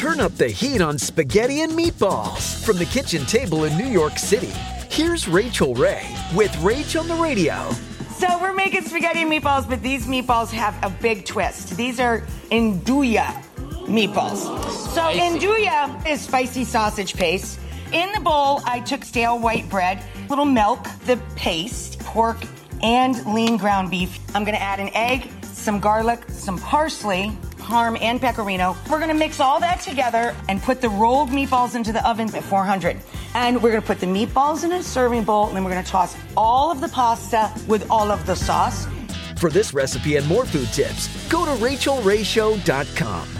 Turn up the heat on spaghetti and meatballs from the kitchen table in New York City. Here's Rachael Ray with Rach on the Radio. So we're making spaghetti and meatballs, but these meatballs have a big twist. These are Nduja meatballs. So Nduja is spicy sausage paste. In the bowl, I took stale white bread, a little milk, the paste, pork, and lean ground beef. I'm gonna add an egg, some garlic, some parsley, parm, and pecorino. We're gonna mix all that together and put the rolled meatballs into the oven at 400. And we're gonna put the meatballs in a serving bowl, and then we're gonna toss all of the pasta with all of the sauce. For this recipe and more food tips, go to rachaelrayshow.com.